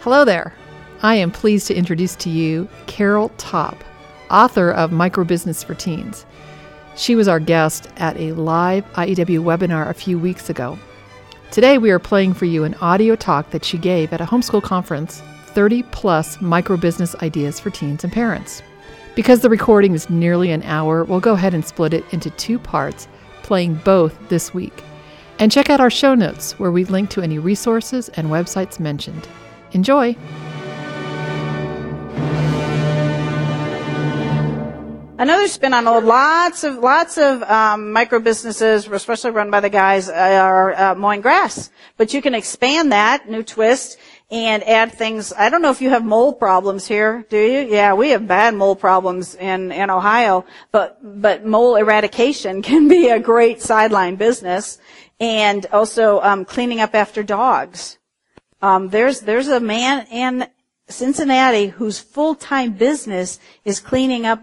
Hello there. I am pleased to introduce to you Carol Topp, author of Microbusiness for Teens. She was our guest at a live IEW webinar a few weeks ago. Today, we are playing for you an audio talk that she gave at a homeschool conference 30 plus microbusiness ideas for teens and parents. Because the recording is nearly an hour, we'll go ahead and split it into two parts, playing both this week. And check out our show notes where we link to any resources and websites mentioned. Enjoy! Another spin on old, lots of lots of um, micro businesses, especially run by the guys, are uh, mowing grass. But you can expand that, new twist, and add things. I don't know if you have mole problems here, do you? Yeah, we have bad mole problems in in Ohio, but but mole eradication can be a great sideline business, and also um, cleaning up after dogs. Um, there's there's a man in Cincinnati whose full-time business is cleaning up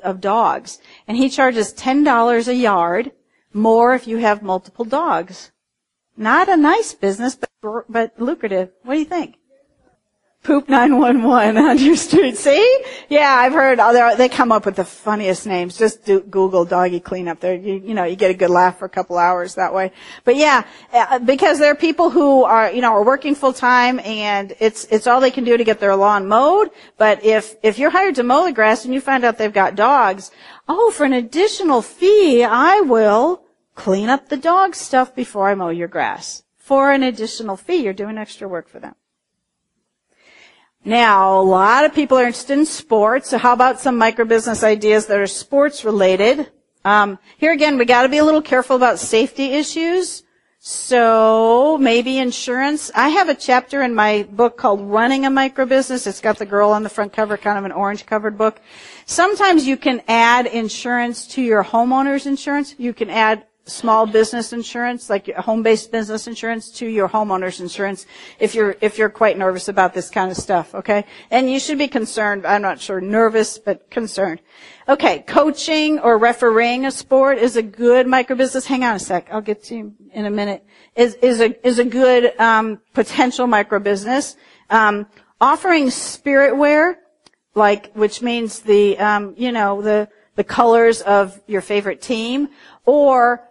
of dogs, and he charges ten dollars a yard more if you have multiple dogs. Not a nice business, but but lucrative. What do you think? Poop 911 on your street. See? Yeah, I've heard, other, they come up with the funniest names. Just do, Google doggy cleanup there. You, you know, you get a good laugh for a couple hours that way. But yeah, uh, because there are people who are, you know, are working full time and it's, it's all they can do to get their lawn mowed. But if, if you're hired to mow the grass and you find out they've got dogs, oh, for an additional fee, I will clean up the dog stuff before I mow your grass. For an additional fee, you're doing extra work for them. Now, a lot of people are interested in sports, so how about some microbusiness ideas that are sports related? Um, here again, we got to be a little careful about safety issues. So maybe insurance. I have a chapter in my book called Running a Microbusiness. It's got the girl on the front cover, kind of an orange covered book. Sometimes you can add insurance to your homeowner's insurance. You can add small business insurance, like home-based business insurance to your homeowner's insurance if you're, if you're quite nervous about this kind of stuff, okay? And you should be concerned, I'm not sure nervous, but concerned. Okay, coaching or refereeing a sport is a good microbusiness. Hang on a sec, I'll get to you in a minute. Is, is a, is a good, um, potential microbusiness. Um, offering spirit wear, like, which means the, um, you know, the, the colors of your favorite team, or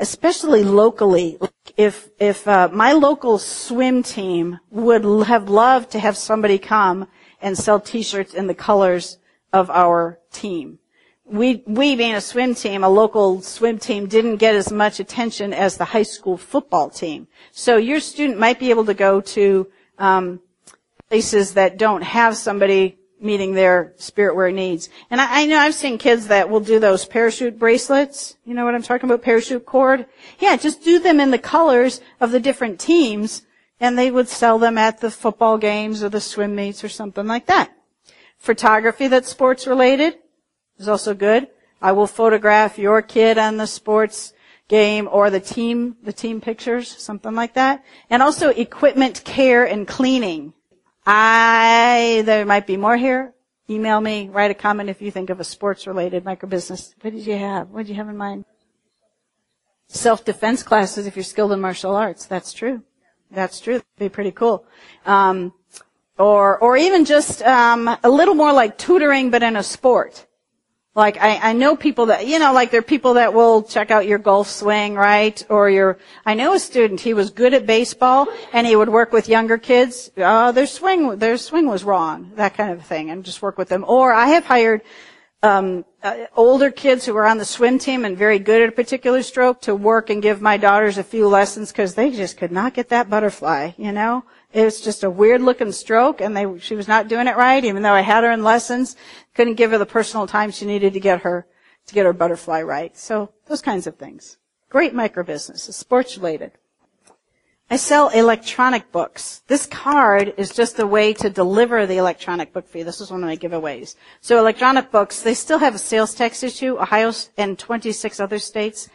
especially locally. If if uh, my local swim team would have loved to have somebody come and sell T-shirts in the colors of our team. We, we being a swim team, a local swim team didn't get as much attention as the high school football team. So your student might be able to go to um, places that don't have somebody meeting their spirit wear needs. And I, I, know I've seen kids that will do those parachute bracelets. You know what I'm talking about? Parachute cord. Yeah, just do them in the colors of the different teams and they would sell them at the football games or the swim meets or something like that. Photography that's sports related is also good. I will photograph your kid on the sports game or the team, the team pictures, something like that. And also equipment care and cleaning. I, there might be more here. Email me, write a comment if you think of a sports related microbusiness. What did you have? What did you have in mind? Self-defense classes if you're skilled in martial arts. That's true. That's true. That'd be pretty cool. Um, or, or even just um, a little more like tutoring, but in a sport. Like I, I know people that you know, like there are people that will check out your golf swing, right? Or your I know a student, he was good at baseball and he would work with younger kids. Uh, their swing their swing was wrong, that kind of thing, and just work with them. Or I have hired um, uh, older kids who were on the swim team and very good at a particular stroke to work and give my daughters a few lessons because they just could not get that butterfly, you know? It was just a weird looking stroke and they, she was not doing it right even though I had her in lessons. Couldn't give her the personal time she needed to get her, to get her butterfly right. So those kinds of things. Great micro business, sports related. I sell electronic books. This card is just a way to deliver the electronic book for you. This is one of my giveaways. So electronic books, they still have a sales tax issue. Ohio and 26 other states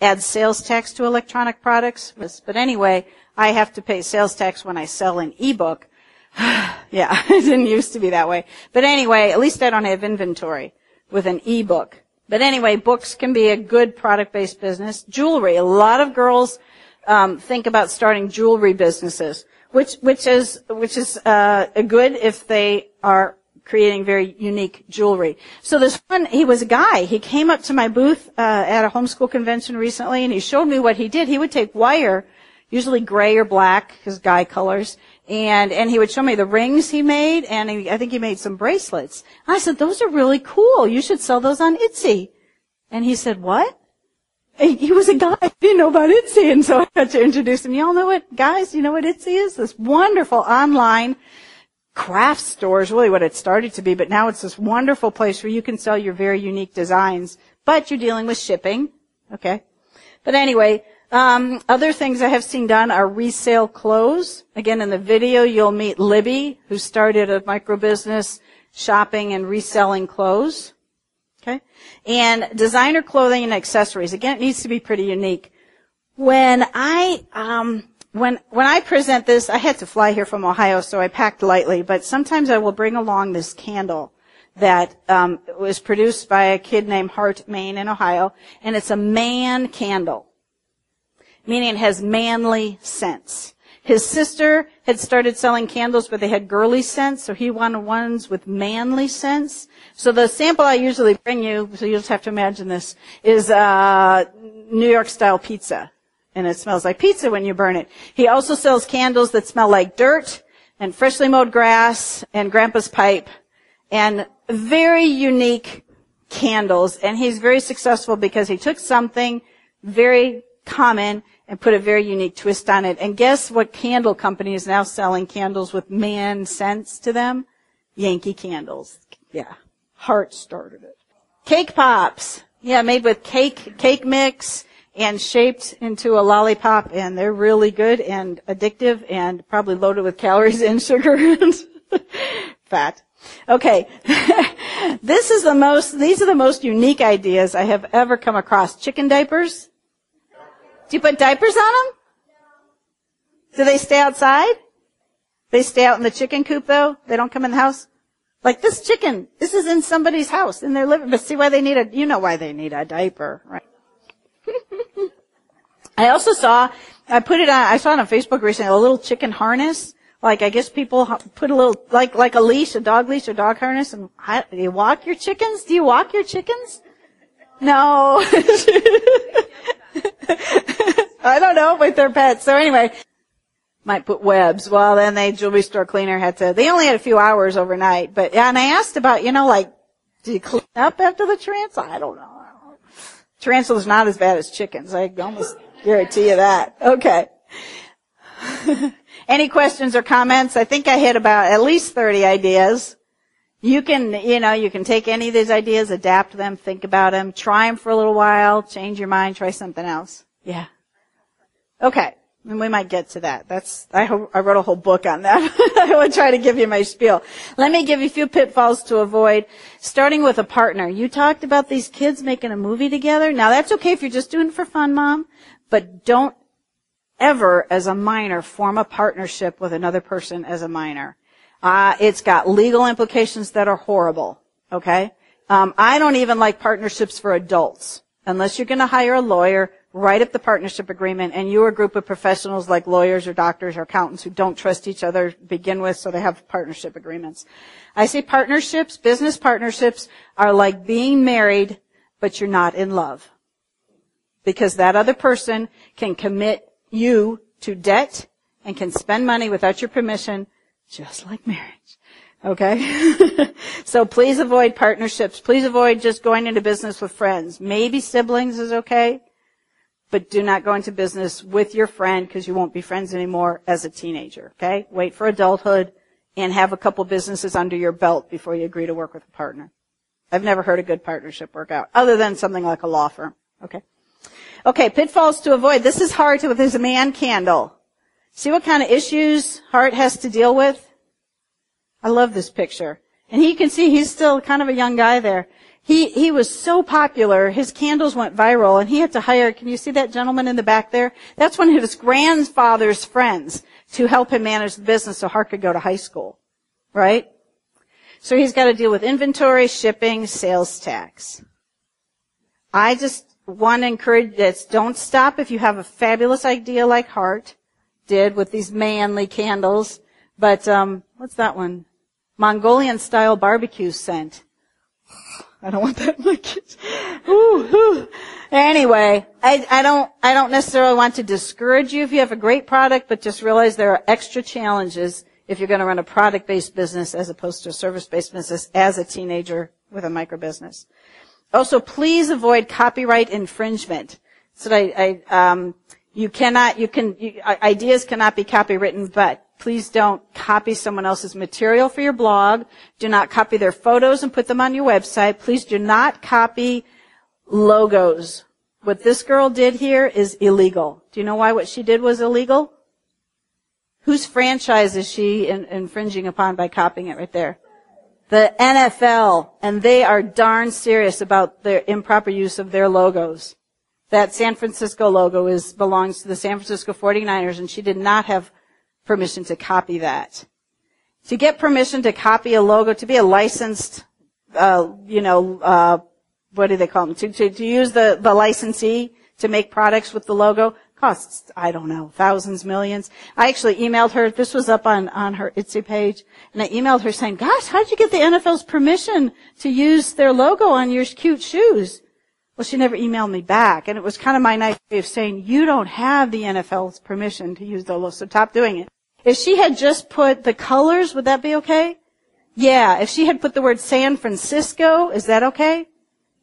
add sales tax to electronic products. But anyway, I have to pay sales tax when I sell an ebook. yeah, it didn't used to be that way. But anyway, at least I don't have inventory with an ebook. But anyway, books can be a good product-based business. Jewelry. A lot of girls um, think about starting jewelry businesses, which which is which is uh, good if they are creating very unique jewelry. So this one, he was a guy. He came up to my booth uh, at a homeschool convention recently, and he showed me what he did. He would take wire, usually gray or black, his guy colors, and and he would show me the rings he made, and he, I think he made some bracelets. I said, "Those are really cool. You should sell those on Etsy." And he said, "What?" he was a guy. I didn't know about Etsy, and so I had to introduce him. Y'all know what, guys? You know what Etsy is? This wonderful online craft store is really what it started to be, but now it's this wonderful place where you can sell your very unique designs, but you're dealing with shipping. Okay. But anyway, um, other things I have seen done are resale clothes. Again, in the video, you'll meet Libby, who started a micro business shopping and reselling clothes. Okay? And designer clothing and accessories. Again, it needs to be pretty unique. When I, um, when, when I present this, I had to fly here from Ohio, so I packed lightly, but sometimes I will bring along this candle that um, was produced by a kid named Hart Main in Ohio, and it's a man candle, meaning it has manly scents. His sister had started selling candles, but they had girly scents, so he wanted ones with manly scents. So the sample I usually bring you, so you just have to imagine this, is uh, New York style pizza. And it smells like pizza when you burn it. He also sells candles that smell like dirt and freshly mowed grass and grandpa's pipe and very unique candles. And he's very successful because he took something very common and put a very unique twist on it. And guess what candle company is now selling candles with man scents to them? Yankee candles. Yeah. Hart started it. Cake pops. Yeah, made with cake, cake mix and shaped into a lollipop and they're really good and addictive and probably loaded with calories and sugar and fat. Okay. this is the most, these are the most unique ideas I have ever come across. Chicken diapers. Do you put diapers on them? Do they stay outside? They stay out in the chicken coop though? They don't come in the house? Like this chicken, this is in somebody's house, in their living, but see why they need a, you know why they need a diaper, right? I also saw, I put it on, I saw it on Facebook recently, a little chicken harness. Like I guess people put a little, like, like a leash, a dog leash or dog harness and do you walk your chickens? Do you walk your chickens? No. I don't know with their pets. So anyway, might put webs. Well, then the jewelry store cleaner had to, they only had a few hours overnight, but, yeah, and I asked about, you know, like, do you clean up after the tarantula? I don't know. Tarantula's not as bad as chickens. I almost guarantee you that. Okay. Any questions or comments? I think I hit about at least 30 ideas. You can, you know, you can take any of these ideas, adapt them, think about them, try them for a little while, change your mind, try something else. Yeah. Okay. And we might get to that. That's, I, hope, I wrote a whole book on that. I will try to give you my spiel. Let me give you a few pitfalls to avoid. Starting with a partner. You talked about these kids making a movie together. Now that's okay if you're just doing it for fun, mom, but don't ever, as a minor, form a partnership with another person as a minor. Uh, it's got legal implications that are horrible. Okay? Um, I don't even like partnerships for adults. Unless you're going to hire a lawyer, write up the partnership agreement, and you're a group of professionals like lawyers or doctors or accountants who don't trust each other begin with, so they have partnership agreements. I say partnerships, business partnerships, are like being married, but you're not in love. Because that other person can commit you to debt and can spend money without your permission, just like marriage. Okay? so please avoid partnerships. Please avoid just going into business with friends. Maybe siblings is okay, but do not go into business with your friend because you won't be friends anymore as a teenager. Okay? Wait for adulthood and have a couple businesses under your belt before you agree to work with a partner. I've never heard a good partnership work out, other than something like a law firm. Okay. Okay, pitfalls to avoid. This is hard to, there's a man candle. See what kind of issues Hart has to deal with? I love this picture. And he can see he's still kind of a young guy there. He, he was so popular, his candles went viral, and he had to hire, can you see that gentleman in the back there? That's one of his grandfather's friends to help him manage the business so Hart could go to high school. Right? So he's got to deal with inventory, shipping, sales tax. I just want to encourage this. Don't stop if you have a fabulous idea like Hart did with these manly candles. But um, what's that one? Mongolian style barbecue scent. I don't want that in my kids. Ooh, ooh. Anyway, I, I don't I don't necessarily want to discourage you if you have a great product, but just realize there are extra challenges if you're going to run a product-based business as opposed to a service-based business as a teenager with a micro business. Also, please avoid copyright infringement. So I, I um, you cannot, you can, you, ideas cannot be copywritten, but please don't copy someone else's material for your blog. Do not copy their photos and put them on your website. Please do not copy logos. What this girl did here is illegal. Do you know why what she did was illegal? Whose franchise is she in, infringing upon by copying it right there? The NFL, and they are darn serious about their improper use of their logos. That San Francisco logo is, belongs to the San Francisco 49ers and she did not have permission to copy that. To get permission to copy a logo, to be a licensed, uh, you know, uh, what do they call them? To, to, to use the, the licensee to make products with the logo costs, I don't know, thousands, millions. I actually emailed her, this was up on, on her Etsy page, and I emailed her saying, gosh, how'd you get the NFL's permission to use their logo on your cute shoes? Well, she never emailed me back, and it was kind of my nice way of saying, you don't have the NFL's permission to use the logo, so stop doing it. If she had just put the colors, would that be okay? Yeah. If she had put the word San Francisco, is that okay?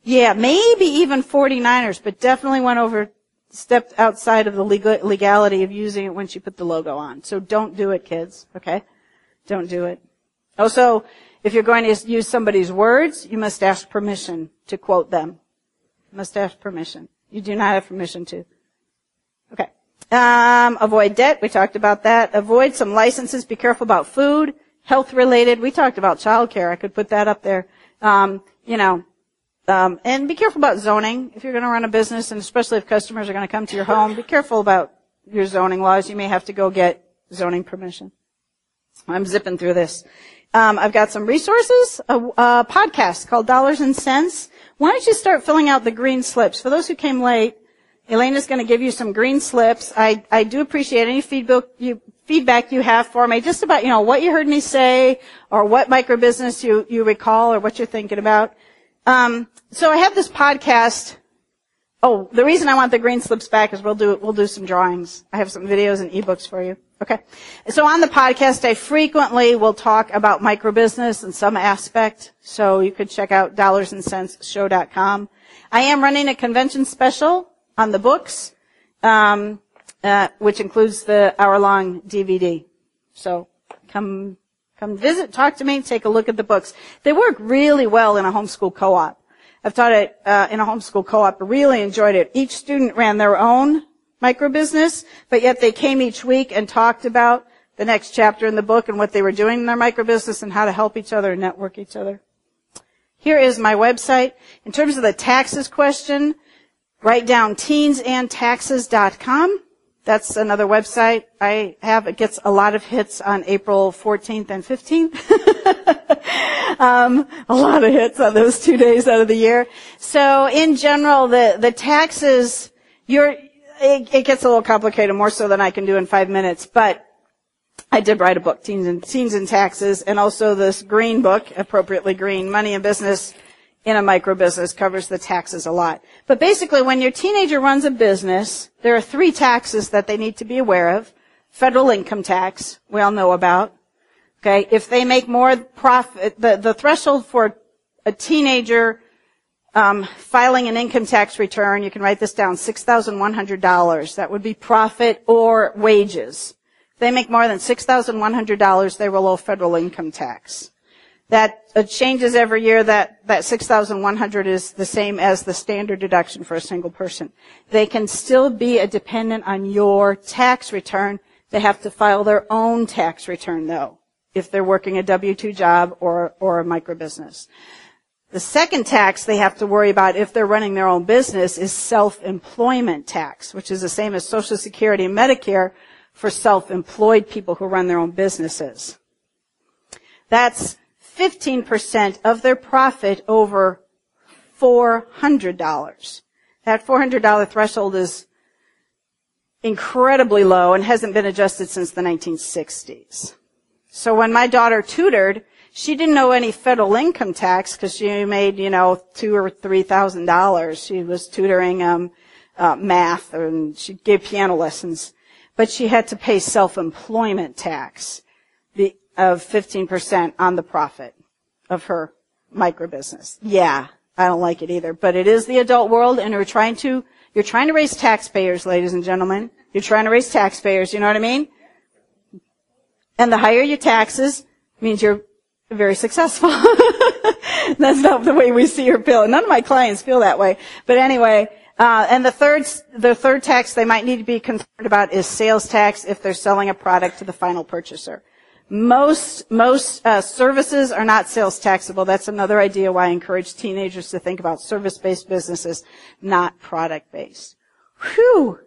Yeah, maybe even 49ers, but definitely went over, stepped outside of the legal, legality of using it when she put the logo on. So don't do it, kids. Okay? Don't do it. Also, if you're going to use somebody's words, you must ask permission to quote them. You Must ask permission. You do not have permission to. Um, avoid debt. We talked about that. Avoid some licenses. Be careful about food, health related. We talked about childcare. I could put that up there. Um, you know, um, and be careful about zoning. If you're going to run a business, and especially if customers are going to come to your home, be careful about your zoning laws. You may have to go get zoning permission. I'm zipping through this. Um, I've got some resources, a, a podcast called Dollars and Sense. Why don't you start filling out the green slips? For those who came late, Elena's going to give you some green slips. I, I do appreciate any feedback you, feedback you have for me, just about, you know, what you heard me say, or what microbusiness you, you recall, or what you're thinking about. Um, so I have this podcast. Oh, the reason I want the green slips back is we'll do, we'll do some drawings. I have some videos and ebooks for you. Okay. So on the podcast, I frequently will talk about microbusiness in some aspect. So you could check out dollarsandsenseshow.com. I am running a convention special on the books, um, uh, which includes the hour-long DVD. So come, come visit, talk to me, take a look at the books. They work really well in a homeschool co-op. I've taught it uh, in a homeschool co-op. Really enjoyed it. Each student ran their own micro business, but yet they came each week and talked about the next chapter in the book and what they were doing in their micro business and how to help each other and network each other. Here is my website. In terms of the taxes question, write down teensandtaxes.com. That's another website I have. It gets a lot of hits on April 14th and 15th. um, a lot of hits on those two days out of the year. So in general, the, the taxes, you're, it, it, gets a little complicated, more so than I can do in five minutes, but I did write a book, Teens and, Teens and Taxes, and also this green book, appropriately green, Money and Business in a Micro Business, covers the taxes a lot. But basically, when your teenager runs a business, there are three taxes that they need to be aware of. Federal income tax, we all know about. Okay, if they make more profit, the, the threshold for a teenager um, filing an income tax return, you can write this down, $6,100. That would be profit or wages. If they make more than $6,100, they will owe federal income tax. That uh, changes every year. That, that 6,100 is the same as the standard deduction for a single person. They can still be a dependent on your tax return. They have to file their own tax return though, if they're working a W-2 job or, or a micro business. The second tax they have to worry about if they're running their own business is self-employment tax, which is the same as Social Security and Medicare for self-employed people who run their own businesses. That's 15% of their profit over $400. That $400 threshold is incredibly low and hasn't been adjusted since the 1960s. So when my daughter tutored, she didn't know any federal income tax because she made, you know, two or three thousand dollars. She was tutoring um, uh, math and she gave piano lessons, but she had to pay self-employment tax of 15% on the profit of her micro business. Yeah, I don't like it either, but it is the adult world, and we're trying to you're trying to raise taxpayers, ladies and gentlemen. You're trying to raise taxpayers. You know what I mean? And the higher your taxes means you're very successful. That's not the way we see your bill. None of my clients feel that way. But anyway, uh, and the third, the third tax they might need to be concerned about is sales tax if they're selling a product to the final purchaser. Most, most uh, services are not sales taxable. That's another idea why I encourage teenagers to think about service-based businesses, not product-based. Whew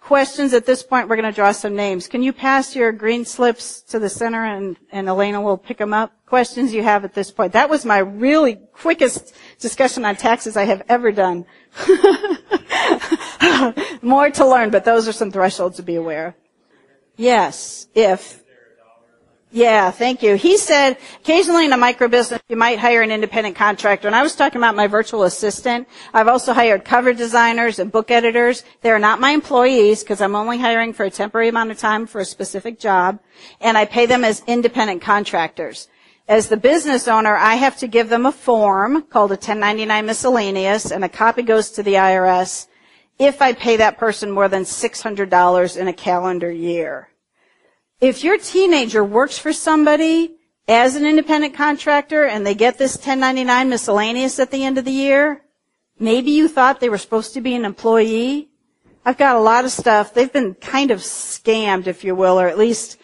questions at this point, we're going to draw some names. Can you pass your green slips to the center and, and Elena will pick them up? Questions you have at this point. That was my really quickest discussion on taxes I have ever done. More to learn, but those are some thresholds to be aware of. Yes, if yeah, thank you. He said occasionally in a micro business you might hire an independent contractor. And I was talking about my virtual assistant. I've also hired cover designers and book editors. They're not my employees because I'm only hiring for a temporary amount of time for a specific job. And I pay them as independent contractors. As the business owner, I have to give them a form called a 1099 miscellaneous and a copy goes to the IRS if I pay that person more than $600 in a calendar year. If your teenager works for somebody as an independent contractor and they get this 1099 miscellaneous at the end of the year, maybe you thought they were supposed to be an employee. I've got a lot of stuff. They've been kind of scammed, if you will, or at least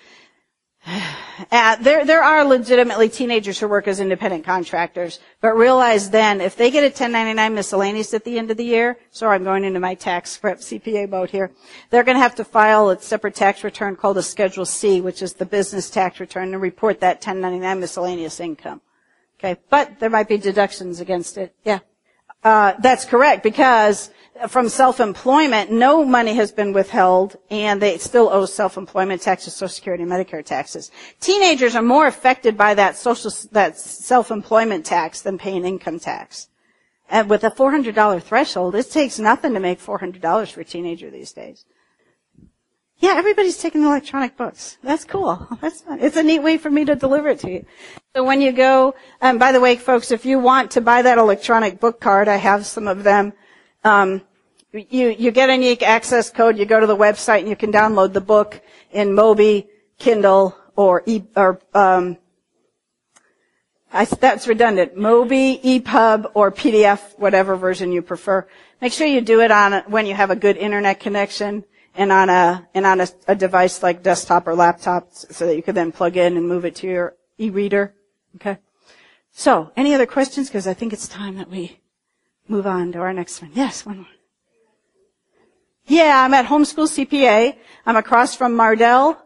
uh, there, there are legitimately teenagers who work as independent contractors, but realize then if they get a 1099 miscellaneous at the end of the year, sorry, I'm going into my tax prep CPA mode here, they're going to have to file a separate tax return called a Schedule C, which is the business tax return, and report that 1099 miscellaneous income. Okay, but there might be deductions against it. Yeah, uh, that's correct because from self-employment, no money has been withheld, and they still owe self-employment taxes, Social Security, and Medicare taxes. Teenagers are more affected by that social that self-employment tax than paying income tax. And with a $400 threshold, it takes nothing to make $400 for a teenager these days. Yeah, everybody's taking electronic books. That's cool. That's fun. It's a neat way for me to deliver it to you. So when you go, and by the way, folks, if you want to buy that electronic book card, I have some of them. Um, you, you get a unique access code, you go to the website and you can download the book in Mobi, Kindle, or, e, or um, I, that's redundant. Mobi, EPUB, or PDF, whatever version you prefer. Make sure you do it on when you have a good internet connection and on a and on a, a device like desktop or laptop, so that you could then plug in and move it to your e-reader. Okay. So, any other questions? Because I think it's time that we move on to our next one. Yes, one more. Yeah, I'm at Homeschool CPA. I'm across from Mardel,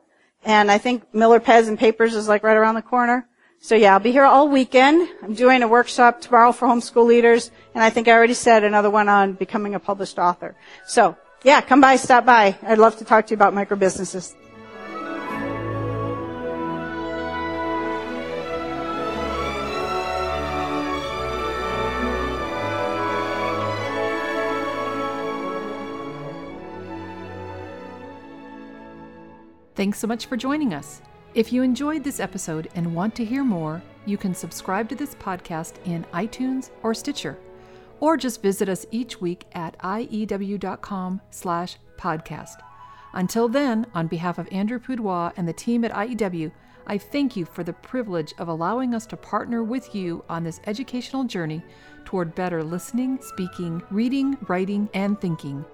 and I think Miller Pens and Papers is like right around the corner. So yeah, I'll be here all weekend. I'm doing a workshop tomorrow for homeschool leaders, and I think I already said another one on becoming a published author. So yeah, come by, stop by. I'd love to talk to you about micro businesses. Thanks so much for joining us. If you enjoyed this episode and want to hear more, you can subscribe to this podcast in iTunes or Stitcher, or just visit us each week at iew.com slash podcast. Until then, on behalf of Andrew Pudewa and the team at IEW, I thank you for the privilege of allowing us to partner with you on this educational journey toward better listening, speaking, reading, writing, and thinking.